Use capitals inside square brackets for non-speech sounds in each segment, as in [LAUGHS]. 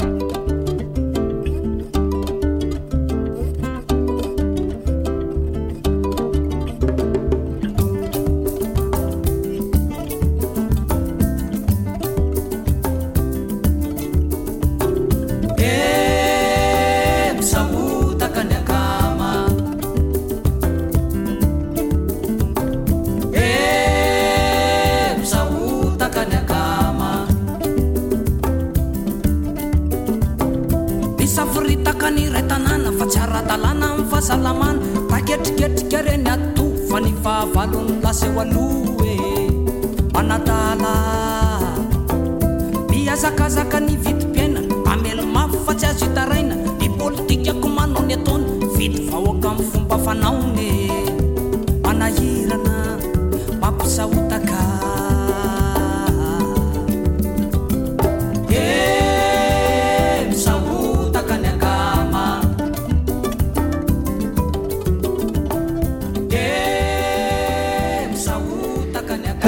Bye.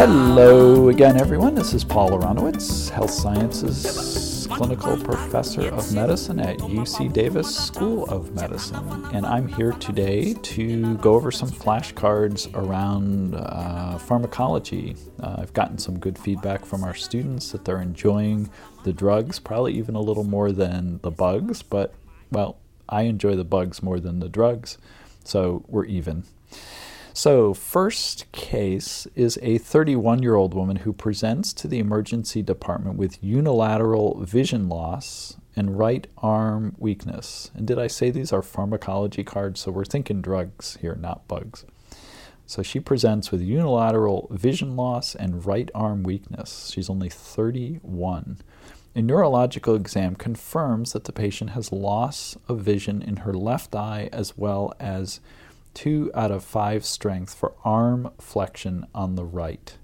Hello again, everyone. This is Paul Aronowitz, Health Sciences Clinical Professor of Medicine at UC Davis School of Medicine. And I'm here today to go over some flashcards around uh, pharmacology. Uh, I've gotten some good feedback from our students that they're enjoying the drugs, probably even a little more than the bugs, but well, I enjoy the bugs more than the drugs, so we're even. So, first case is a 31 year old woman who presents to the emergency department with unilateral vision loss and right arm weakness. And did I say these are pharmacology cards? So, we're thinking drugs here, not bugs. So, she presents with unilateral vision loss and right arm weakness. She's only 31. A neurological exam confirms that the patient has loss of vision in her left eye as well as 2 out of 5 strength for arm flexion on the right.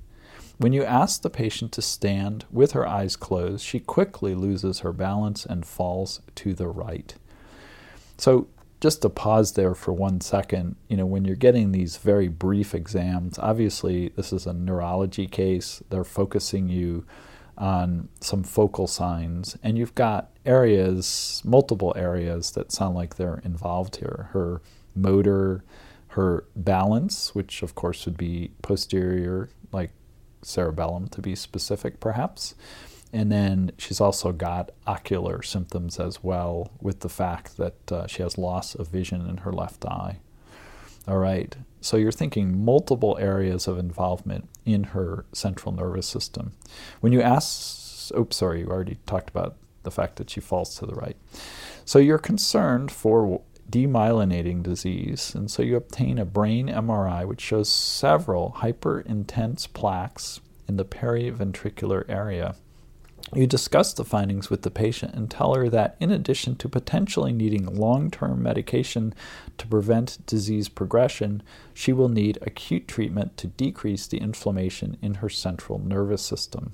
When you ask the patient to stand with her eyes closed, she quickly loses her balance and falls to the right. So, just to pause there for one second, you know, when you're getting these very brief exams, obviously this is a neurology case. They're focusing you on some focal signs, and you've got areas, multiple areas that sound like they're involved here. Her motor, her balance, which of course would be posterior, like cerebellum to be specific, perhaps. And then she's also got ocular symptoms as well, with the fact that uh, she has loss of vision in her left eye. All right, so you're thinking multiple areas of involvement in her central nervous system. When you ask, oops, sorry, you already talked about the fact that she falls to the right. So you're concerned for demyelinating disease. And so you obtain a brain MRI which shows several hyperintense plaques in the periventricular area. You discuss the findings with the patient and tell her that in addition to potentially needing long term medication to prevent disease progression, she will need acute treatment to decrease the inflammation in her central nervous system.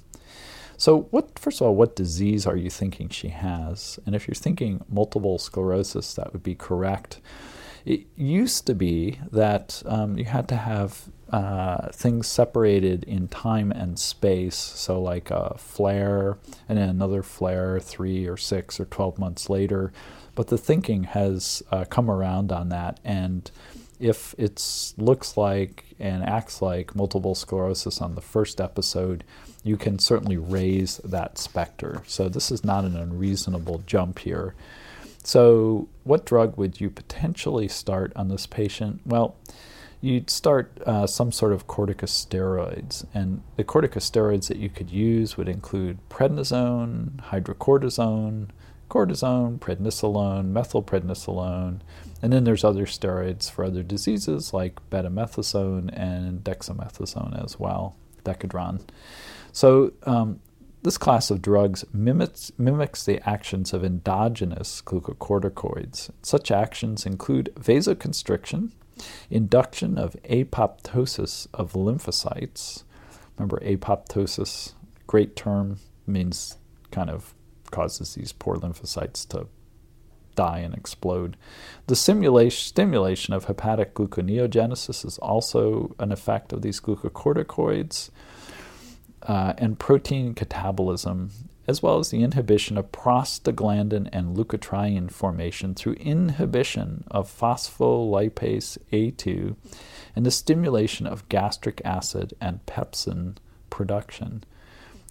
So, what first of all, what disease are you thinking she has? And if you're thinking multiple sclerosis, that would be correct. It used to be that um, you had to have uh, things separated in time and space. So, like a flare and then another flare three or six or 12 months later. But the thinking has uh, come around on that. And if it looks like and acts like multiple sclerosis on the first episode, you can certainly raise that specter. So this is not an unreasonable jump here. So, what drug would you potentially start on this patient? Well, you'd start uh, some sort of corticosteroids, and the corticosteroids that you could use would include prednisone, hydrocortisone, cortisone, prednisolone, methylprednisolone, and then there's other steroids for other diseases like betamethasone and dexamethasone as well, decadron. So, um, this class of drugs mimics, mimics the actions of endogenous glucocorticoids. Such actions include vasoconstriction, induction of apoptosis of lymphocytes. Remember, apoptosis, great term, means kind of causes these poor lymphocytes to die and explode. The stimulation of hepatic gluconeogenesis is also an effect of these glucocorticoids uh, and protein catabolism as well as the inhibition of prostaglandin and leukotriene formation through inhibition of phospholipase A2 and the stimulation of gastric acid and pepsin production.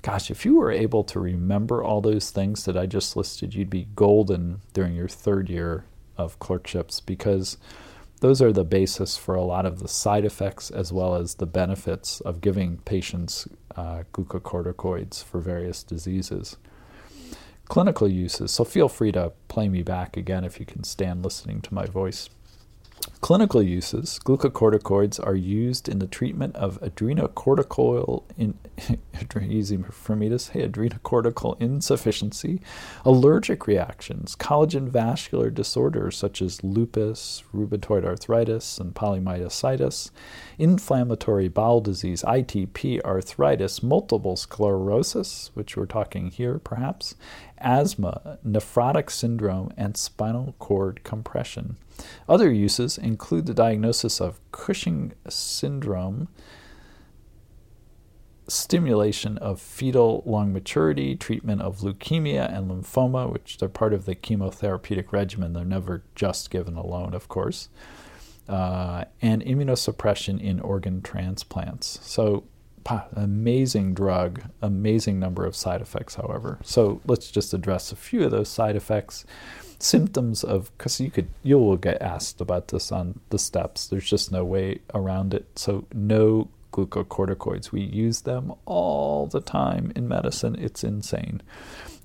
Gosh, if you were able to remember all those things that I just listed, you'd be golden during your third year of clerkships because those are the basis for a lot of the side effects as well as the benefits of giving patients uh, glucocorticoids for various diseases. Clinical uses, so feel free to play me back again if you can stand listening to my voice. Clinical uses glucocorticoids are used in the treatment of adrenocortical in, [LAUGHS] easy for me to say adrenocortical insufficiency, allergic reactions, collagen vascular disorders such as lupus, rheumatoid arthritis, and polymyositis, inflammatory bowel disease, ITP, arthritis, multiple sclerosis, which we're talking here perhaps, asthma, nephrotic syndrome, and spinal cord compression. Other uses include the diagnosis of Cushing syndrome, stimulation of fetal lung maturity, treatment of leukemia and lymphoma, which they're part of the chemotherapeutic regimen. They're never just given alone, of course, uh, and immunosuppression in organ transplants. So, amazing drug, amazing number of side effects, however. So, let's just address a few of those side effects. Symptoms of because you could you will get asked about this on the steps. There's just no way around it. So no glucocorticoids. We use them all the time in medicine. It's insane.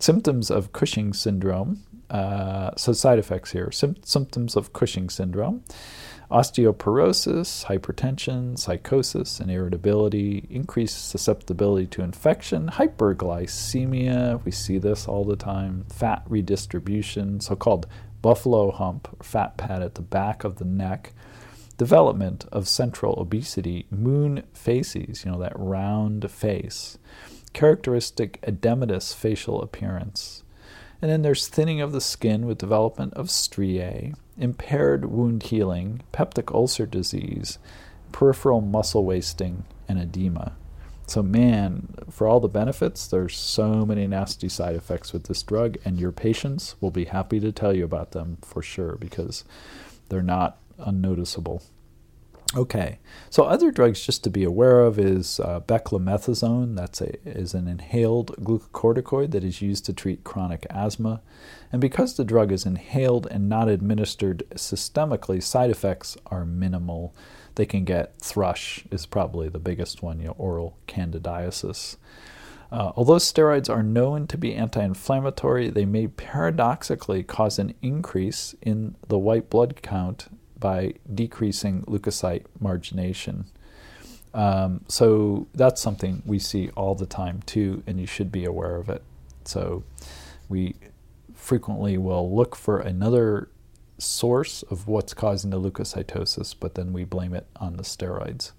Symptoms of cushing syndrome uh, so side effects here. Sym- symptoms of cushing syndrome osteoporosis, hypertension, psychosis, and irritability, increased susceptibility to infection, hyperglycemia, we see this all the time, fat redistribution, so called buffalo hump, fat pad at the back of the neck, development of central obesity, moon faces, you know, that round face, characteristic edematous facial appearance. And then there's thinning of the skin with development of striae, impaired wound healing, peptic ulcer disease, peripheral muscle wasting, and edema. So, man, for all the benefits, there's so many nasty side effects with this drug, and your patients will be happy to tell you about them for sure because they're not unnoticeable. Okay, so other drugs just to be aware of is uh, beclomethasone. That's a is an inhaled glucocorticoid that is used to treat chronic asthma, and because the drug is inhaled and not administered systemically, side effects are minimal. They can get thrush is probably the biggest one, you know, oral candidiasis. Uh, although steroids are known to be anti inflammatory, they may paradoxically cause an increase in the white blood count by decreasing leukocyte margination. Um, so that's something we see all the time too, and you should be aware of it. So we frequently will look for another source of what's causing the leukocytosis, but then we blame it on the steroids.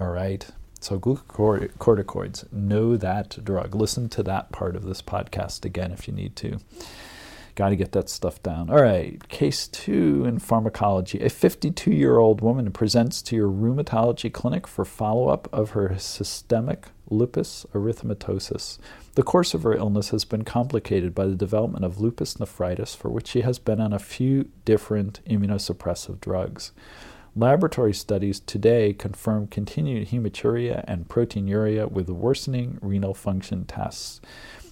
All right. So glucocorticoids, know that drug. Listen to that part of this podcast again if you need to. Got to get that stuff down. All right, case two in pharmacology. A 52 year old woman presents to your rheumatology clinic for follow up of her systemic lupus erythematosus. The course of her illness has been complicated by the development of lupus nephritis, for which she has been on a few different immunosuppressive drugs. Laboratory studies today confirm continued hematuria and proteinuria with worsening renal function tests.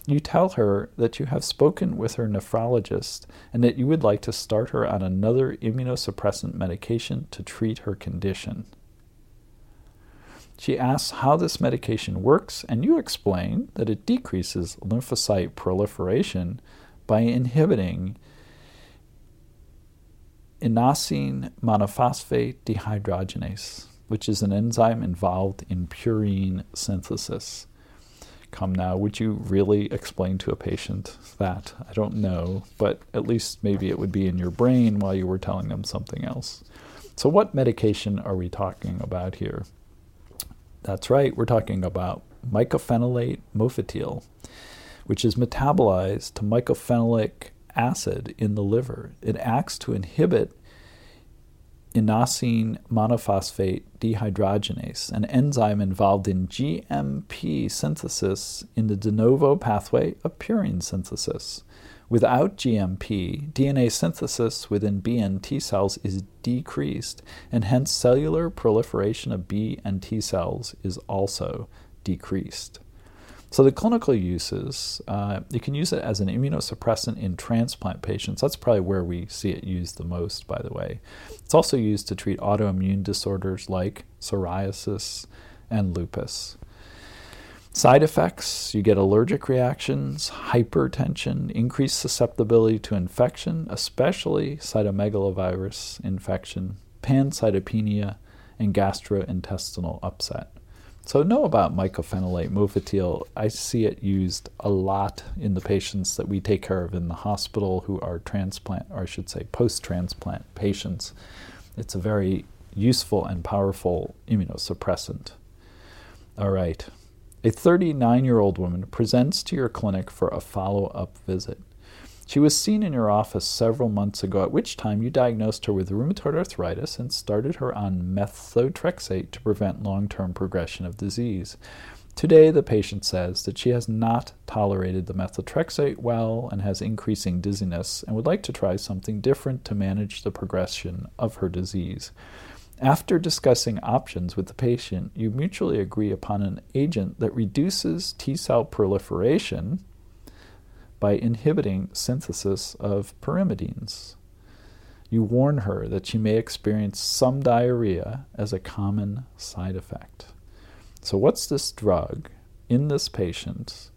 You tell her that you have spoken with her nephrologist and that you would like to start her on another immunosuppressant medication to treat her condition. She asks how this medication works, and you explain that it decreases lymphocyte proliferation by inhibiting inosine monophosphate dehydrogenase, which is an enzyme involved in purine synthesis. Come now, would you really explain to a patient that? I don't know, but at least maybe it would be in your brain while you were telling them something else. So, what medication are we talking about here? That's right, we're talking about mycophenolate mofetil, which is metabolized to mycophenolic acid in the liver. It acts to inhibit inosine monophosphate dehydrogenase, an enzyme involved in GMP synthesis in the de novo pathway of purine synthesis. Without GMP, DNA synthesis within B and T cells is decreased, and hence cellular proliferation of B and T cells is also decreased. So the clinical uses, uh, you can use it as an immunosuppressant in transplant patients. That's probably where we see it used the most, by the way. It's also used to treat autoimmune disorders like psoriasis and lupus. Side effects you get allergic reactions, hypertension, increased susceptibility to infection, especially cytomegalovirus infection, pancytopenia, and gastrointestinal upset. So know about mycophenolate mofetil. I see it used a lot in the patients that we take care of in the hospital who are transplant, or I should say post-transplant patients. It's a very useful and powerful immunosuppressant. All right. A 39 year old woman presents to your clinic for a follow up visit. She was seen in your office several months ago, at which time you diagnosed her with rheumatoid arthritis and started her on methotrexate to prevent long term progression of disease. Today, the patient says that she has not tolerated the methotrexate well and has increasing dizziness and would like to try something different to manage the progression of her disease. After discussing options with the patient, you mutually agree upon an agent that reduces T cell proliferation by inhibiting synthesis of pyrimidines. You warn her that she may experience some diarrhea as a common side effect. So, what's this drug in this patient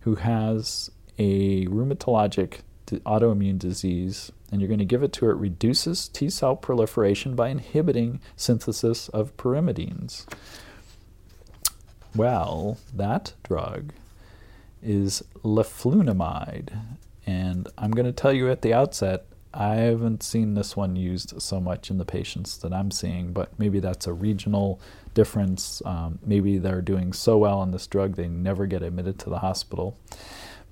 who has a rheumatologic autoimmune disease, and you're going to give it to her? It reduces T cell proliferation by inhibiting synthesis of pyrimidines. Well, that drug is leflunomide. And I'm going to tell you at the outset, I haven't seen this one used so much in the patients that I'm seeing, but maybe that's a regional difference. Um, maybe they're doing so well on this drug they never get admitted to the hospital.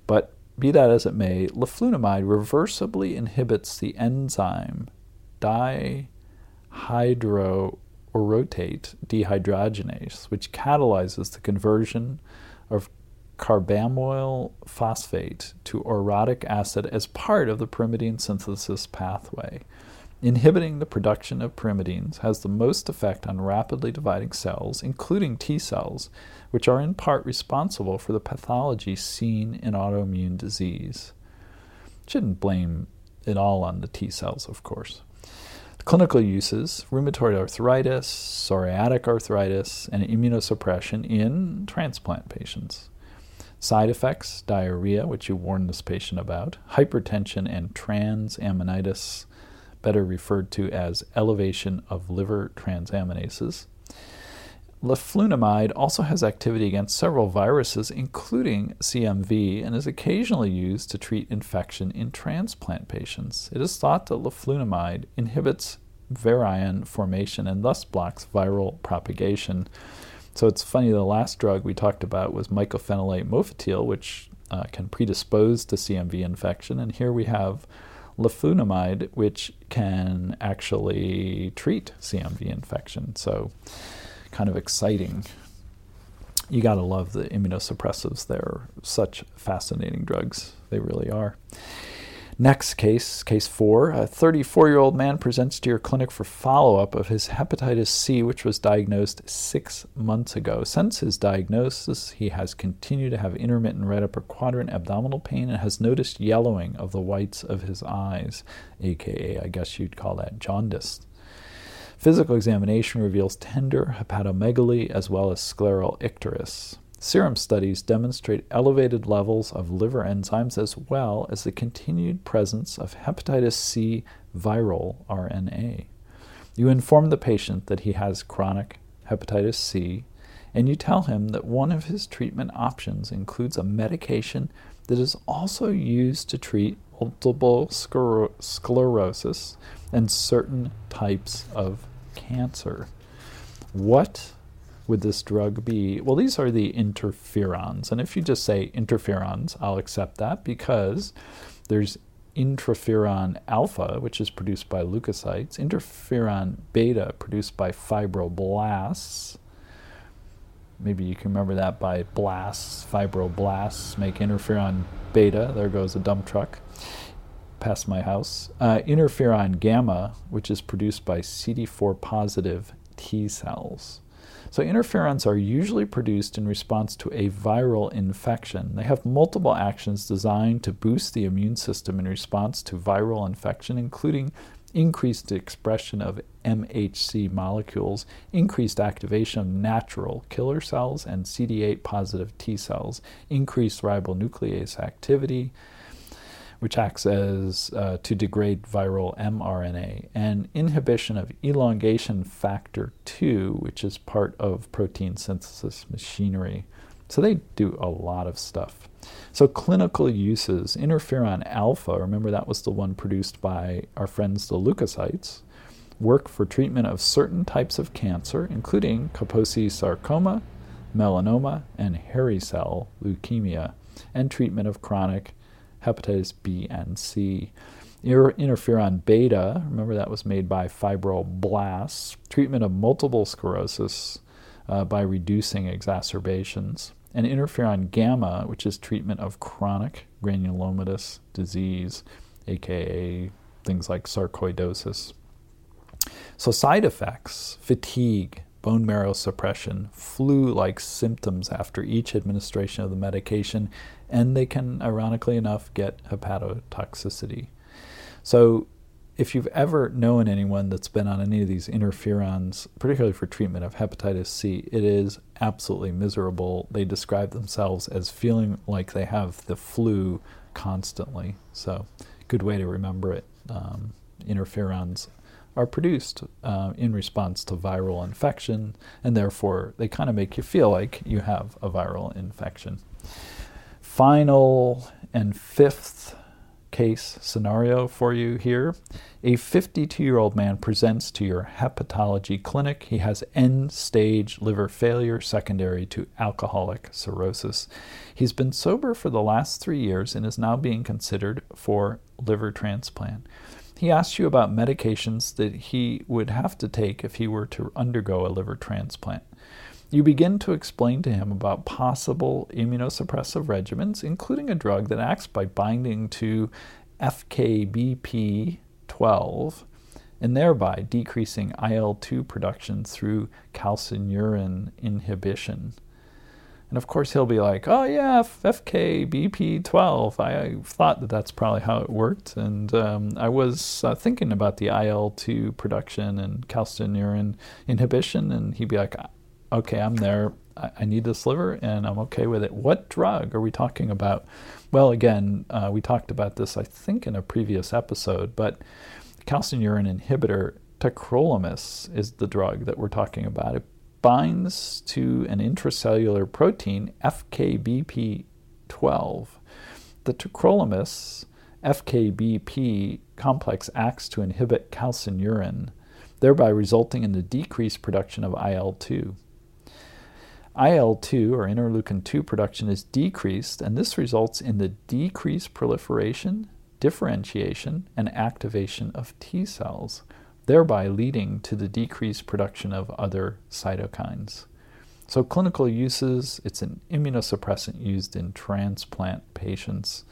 But be that as it may, leflunomide reversibly inhibits the enzyme dihydroorotate dehydrogenase, which catalyzes the conversion of carbamoyl phosphate to orotic acid as part of the pyrimidine synthesis pathway. Inhibiting the production of pyrimidines has the most effect on rapidly dividing cells, including T cells, which are in part responsible for the pathology seen in autoimmune disease. Shouldn't blame it all on the T cells, of course. Clinical uses rheumatoid arthritis, psoriatic arthritis, and immunosuppression in transplant patients. Side effects diarrhea, which you warned this patient about, hypertension, and transaminitis, better referred to as elevation of liver transaminases. Leflunomide also has activity against several viruses, including CMV, and is occasionally used to treat infection in transplant patients. It is thought that leflunomide inhibits virion formation and thus blocks viral propagation. So it's funny, the last drug we talked about was mycophenolate mofetil, which uh, can predispose to CMV infection. And here we have leflunomide, which can actually treat CMV infection. So kind of exciting. You got to love the immunosuppressives. They're such fascinating drugs. They really are. Next case, case four. A 34 year old man presents to your clinic for follow up of his hepatitis C, which was diagnosed six months ago. Since his diagnosis, he has continued to have intermittent right upper quadrant abdominal pain and has noticed yellowing of the whites of his eyes, aka, I guess you'd call that jaundice. Physical examination reveals tender hepatomegaly as well as scleral icterus. Serum studies demonstrate elevated levels of liver enzymes as well as the continued presence of hepatitis C viral RNA. You inform the patient that he has chronic hepatitis C, and you tell him that one of his treatment options includes a medication that is also used to treat multiple sclerosis and certain types of cancer. What would this drug be? Well, these are the interferons. And if you just say interferons, I'll accept that because there's interferon alpha, which is produced by leukocytes, interferon beta, produced by fibroblasts. Maybe you can remember that by blasts, fibroblasts make interferon beta. There goes a dump truck past my house. Uh, interferon gamma, which is produced by CD4 positive T cells. So, interferons are usually produced in response to a viral infection. They have multiple actions designed to boost the immune system in response to viral infection, including increased expression of MHC molecules, increased activation of natural killer cells and CD8 positive T cells, increased ribonuclease activity, which acts as uh, to degrade viral mRNA, and inhibition of elongation factor 2, which is part of protein synthesis machinery. So they do a lot of stuff. So clinical uses, interferon alpha, remember that was the one produced by our friends the leukocytes, work for treatment of certain types of cancer, including Kaposi sarcoma, melanoma, and hairy cell leukemia, and treatment of chronic hepatitis B and C. Interferon beta, remember that was made by fibroblasts, treatment of multiple sclerosis uh, by reducing exacerbations. And interferon gamma, which is treatment of chronic granulomatous disease, aka things like sarcoidosis. So, side effects fatigue, bone marrow suppression, flu like symptoms after each administration of the medication, and they can, ironically enough, get hepatotoxicity. So, if you've ever known anyone that's been on any of these interferons, particularly for treatment of hepatitis C, it is absolutely miserable. They describe themselves as feeling like they have the flu constantly. So, good way to remember it. Um, interferons are produced uh, in response to viral infection, and therefore they kind of make you feel like you have a viral infection. Final and fifth case scenario for you here. A 52 year old man presents to your hepatology clinic. He has end stage liver failure secondary to alcoholic cirrhosis. He's been sober for the last three years and is now being considered for liver transplant he asks you about medications that he would have to take if he were to undergo a liver transplant. You begin to explain to him about possible immunosuppressive regimens, including a drug that acts by binding to FKBP12 and thereby decreasing IL 2 production through calcineurin inhibition. And of course, he'll be like, oh, yeah, FKBP12. I thought that that's probably how it worked. And um, I was uh, thinking about the IL 2 production and calcineurin inhibition. And he'd be like, okay, I'm there. I, need this liver and I'm okay with it. What drug are we talking about? Well, again, uh, we talked about this, I think, in a previous episode, but calcineurin inhibitor, tacrolimus, is the drug that we're talking about. It binds to an intracellular protein, FKBP12. The tacrolimus FKBP complex acts to inhibit calcineurin, thereby resulting in the decreased production of IL 2. IL 2 or interleukin 2 production is decreased, and this results in the decreased proliferation, differentiation, and activation of T cells thereby leading to the decreased production of other cytokines. So, clinical uses it's an immunosuppressant used in transplant patients.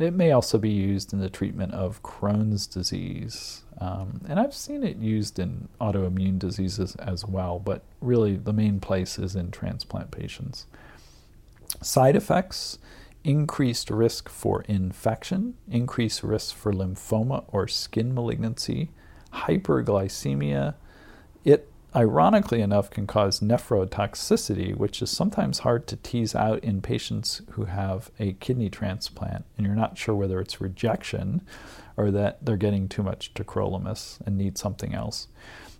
It may also be used in the treatment of Crohn's disease. Um, and I've seen it used in autoimmune diseases as well, but really the main place is in transplant patients. Side effects increased risk for infection, increased risk for lymphoma or skin malignancy, hyperglycemia. It, ironically enough, can cause nephrotoxicity, which is sometimes hard to tease out in patients who have a kidney transplant and you're not sure whether it's rejection or that they're getting too much tacrolimus and need something else.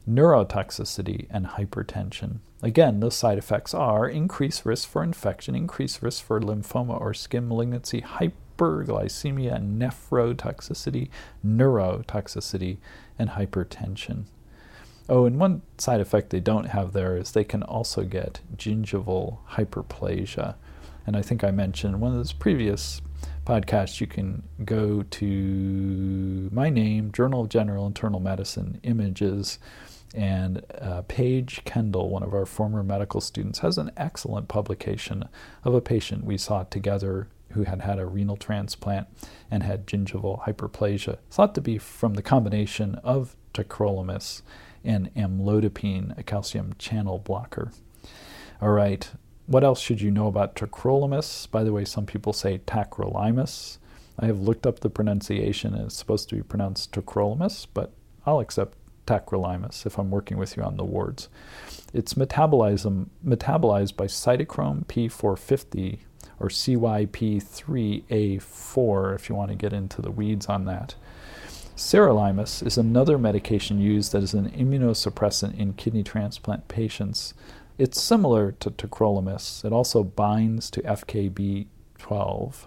Neurotoxicity and hypertension. Again, those side effects are increased risk for infection, increased risk for lymphoma or skin malignancy, hyperglycemia, nephrotoxicity, neurotoxicity, and hypertension. Oh, and one side effect they don't have there is they can also get gingival hyperplasia. And I think I mentioned in one of those previous podcasts, you can go to my name, Journal of General Internal Medicine, images, and uh, Paige Kendall, one of our former medical students, has an excellent publication of a patient we saw together who had had a renal transplant and had gingival hyperplasia, thought to be from the combination of tacrolimus and amlodipine, a calcium channel blocker. All right, what else should you know about tacrolimus? By the way, some people say tacrolimus. I have looked up the pronunciation and it's supposed to be pronounced tacrolimus, but I'll accept tacrolimus if I'm working with you on the words. It's metabolized, metabolized by cytochrome P450 or CYP3A4 if you want to get into the weeds on that. Sirolimus is another medication used that is an immunosuppressant in kidney transplant patients. It's similar to tacrolimus. It also binds to FKB12.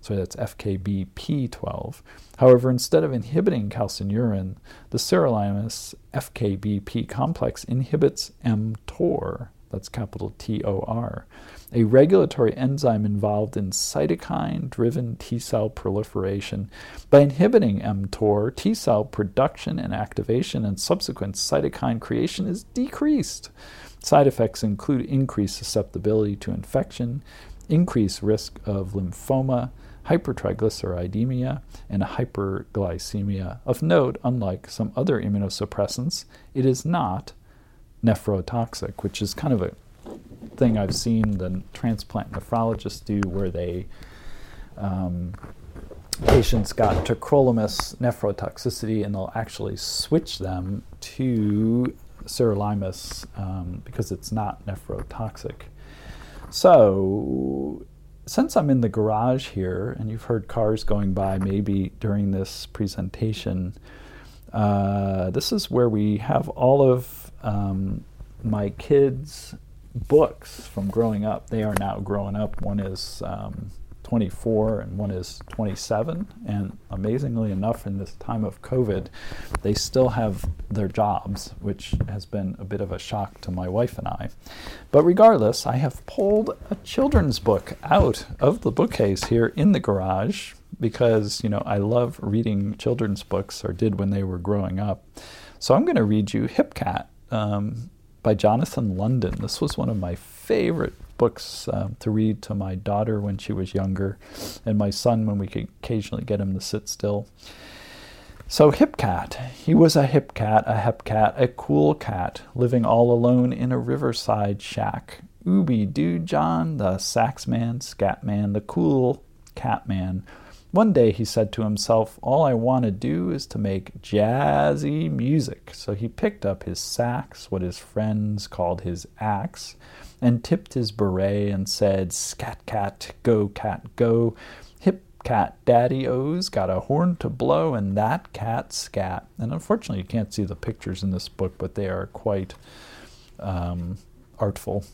So that's FKBP12. However, instead of inhibiting calcineurin, the sirolimus FKBP complex inhibits mTOR. That's capital T O R a regulatory enzyme involved in cytokine driven T cell proliferation. By inhibiting mTOR, T cell production and activation and subsequent cytokine creation is decreased. Side effects include increased susceptibility to infection, increased risk of lymphoma, hypertriglyceridemia, and hyperglycemia. Of note, unlike some other immunosuppressants, it is not nephrotoxic, which is kind of a thing I've seen the transplant nephrologists do where they um, patients got tacrolimus nephrotoxicity and they'll actually switch them to sirolimus um, because it's not nephrotoxic. So, since I'm in the garage here and you've heard cars going by maybe during this presentation, uh, this is where we have all of um, my kids' books from growing up. They are now growing up. One is um, 24 and one is 27. And amazingly enough, in this time of COVID, they still have their jobs, which has been a bit of a shock to my wife and I. But regardless, I have pulled a children's book out of the bookcase here in the garage because, you know, I love reading children's books or did when they were growing up. So I'm going to read you Hip Cat. Um, by Jonathan London. This was one of my favorite books uh, to read to my daughter when she was younger, and my son when we could occasionally get him to sit still. So, Hip Cat. He was a hip cat, a hep cat, a cool cat, living all alone in a riverside shack. Ooby Doo John, the sax man, scat man, the cool cat man, one day he said to himself, All I want to do is to make jazzy music. So he picked up his sax, what his friends called his axe, and tipped his beret and said, Scat cat, go cat, go. Hip cat, daddy O's got a horn to blow, and that cat scat. And unfortunately, you can't see the pictures in this book, but they are quite um, artful.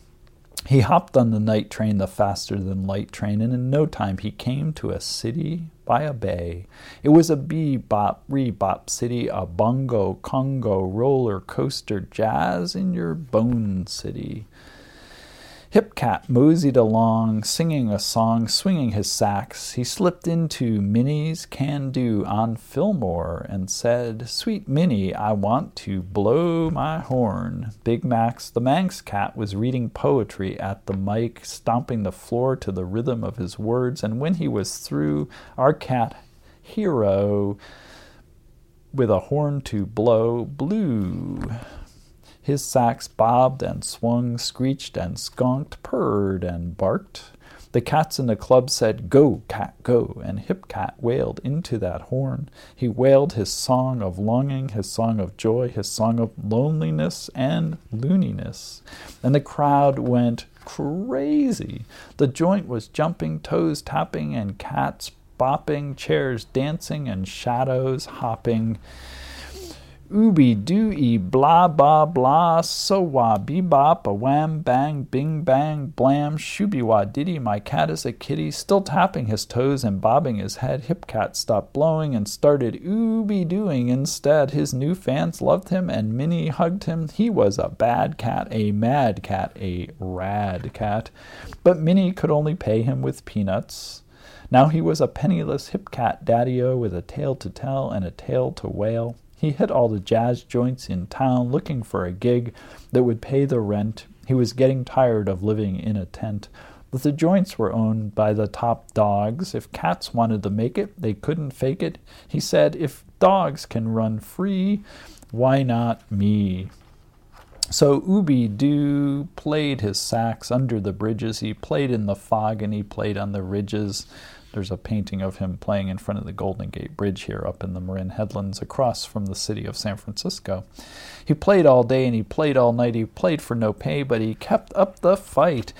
He hopped on the night train, the faster than light train, and in no time he came to a city by a bay. It was a bebop, rebop city, a bongo, congo, roller coaster, jazz in your bone city. Hipcat moseyed along, singing a song, swinging his sax. He slipped into Minnie's Can Do on Fillmore and said, Sweet Minnie, I want to blow my horn. Big Max, the Manx cat, was reading poetry at the mic, stomping the floor to the rhythm of his words, and when he was through, our cat hero, with a horn to blow, blew. His sax bobbed and swung, screeched and skunked, purred and barked. The cats in the club said, Go, cat, go, and Hip Cat wailed into that horn. He wailed his song of longing, his song of joy, his song of loneliness and looniness. And the crowd went crazy. The joint was jumping, toes tapping, and cats bopping, chairs dancing, and shadows hopping. Ooby dooey, blah blah blah, so wah bebop, a wham bang, bing bang, blam, shooby wah diddy, my cat is a kitty, still tapping his toes and bobbing his head. Hip cat stopped blowing and started ooby dooing instead. His new fans loved him and Minnie hugged him. He was a bad cat, a mad cat, a rad cat. But Minnie could only pay him with peanuts. Now he was a penniless hip cat daddy-o with a tale to tell and a tale to wail. He hit all the jazz joints in town looking for a gig that would pay the rent. He was getting tired of living in a tent. But the joints were owned by the top dogs. If cats wanted to make it, they couldn't fake it. He said, if dogs can run free, why not me? So Ooby Doo played his sax under the bridges. He played in the fog and he played on the ridges. There's a painting of him playing in front of the Golden Gate Bridge here up in the Marin Headlands across from the city of San Francisco. He played all day and he played all night. He played for no pay, but he kept up the fight.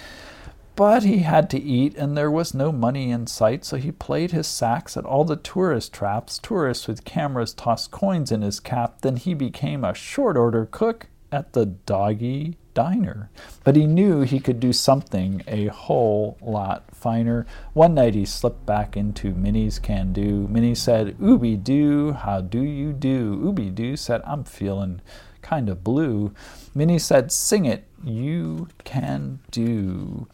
But he had to eat, and there was no money in sight, so he played his sax at all the tourist traps. Tourists with cameras tossed coins in his cap. Then he became a short order cook at the doggy diner. But he knew he could do something a whole lot finer. One night he slipped back into Minnie's can do. Minnie said, Ooby Doo, how do you do? Ooby Doo said, I'm feeling kind of blue. Minnie said, Sing it, you can do.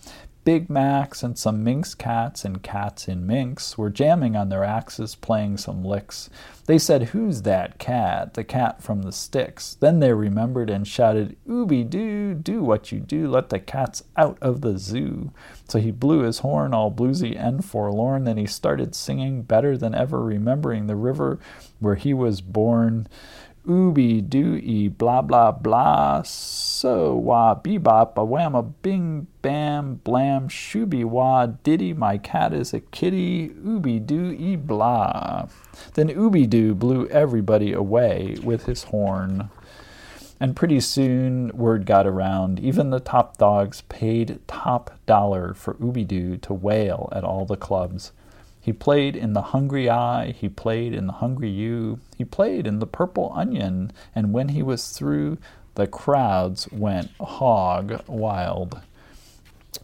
Big Max and some Minx cats and cats in Minx were jamming on their axes, playing some licks. They said, Who's that cat? The cat from the sticks. Then they remembered and shouted, Ooby doo, do what you do, let the cats out of the zoo. So he blew his horn, all bluesy and forlorn. Then he started singing better than ever, remembering the river where he was born ooby dooey blah blah blah so wah bebop a wham a bing bam blam shooby wah diddy my cat is a kitty ooby dooey blah. Then ooby doo blew everybody away with his horn. And pretty soon word got around even the top dogs paid top dollar for ooby doo to wail at all the clubs he played in The Hungry I, he played in The Hungry You, he played in The Purple Onion, and when he was through, the crowds went hog wild.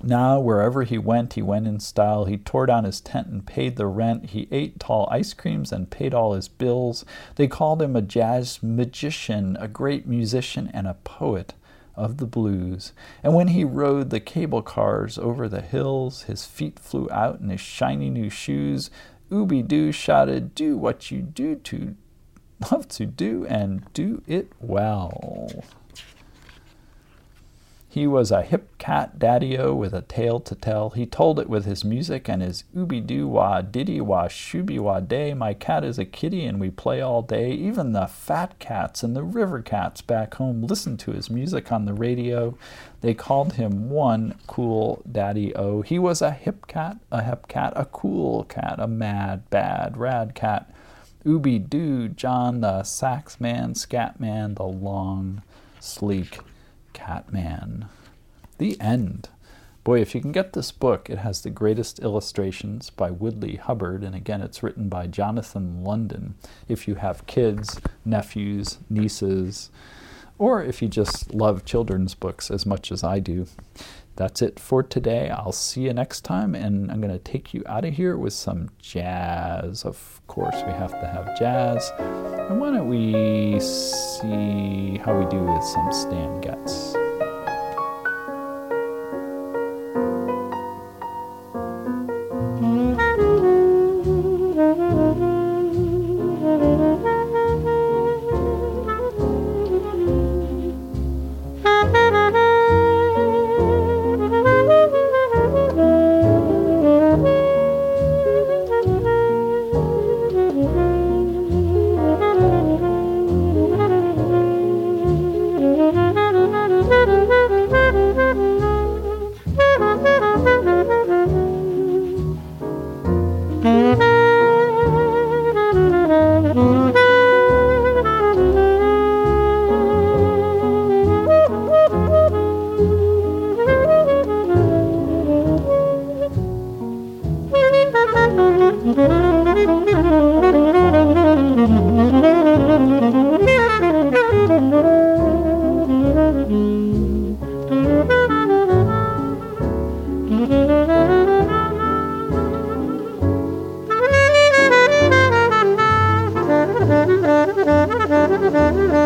Now, wherever he went, he went in style. He tore down his tent and paid the rent. He ate tall ice creams and paid all his bills. They called him a jazz magician, a great musician, and a poet of the blues. And when he rode the cable cars over the hills, his feet flew out in his shiny new shoes. Ooby Doo shouted, Do what you do to [LAUGHS] love to do and do it well. He was a hip cat daddy-o with a tale to tell. He told it with his music and his ooby doo wah diddy wah shooby wah day. My cat is a kitty and we play all day. Even the fat cats and the river cats back home listened to his music on the radio. They called him one cool daddy-o. He was a hip cat, a hip cat, a cool cat, a mad, bad, rad cat. Ooby doo, John the sax man, scat man, the long, sleek Catman. The end. Boy, if you can get this book, it has the greatest illustrations by Woodleigh Hubbard, and again, it's written by Jonathan London. If you have kids, nephews, nieces, or if you just love children's books as much as I do, that's it for today. I'll see you next time, and I'm going to take you out of here with some jazz. Of course, we have to have jazz. And why don't we see how we do with some Stan Getz?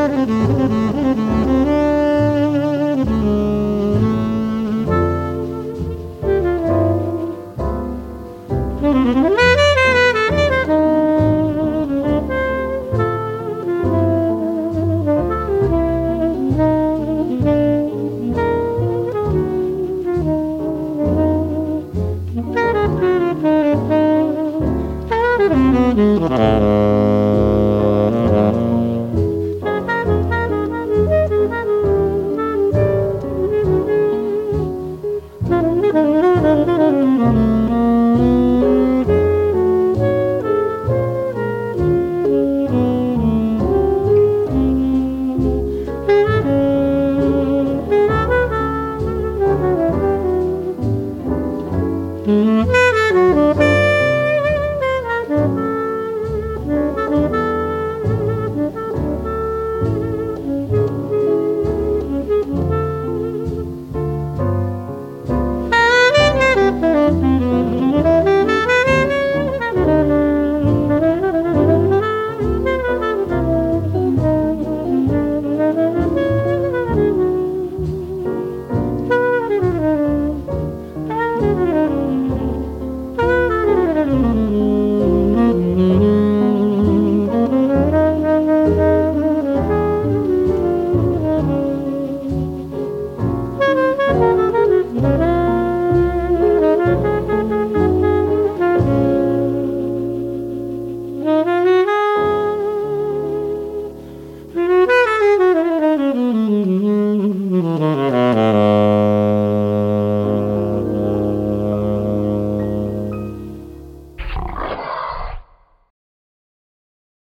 Música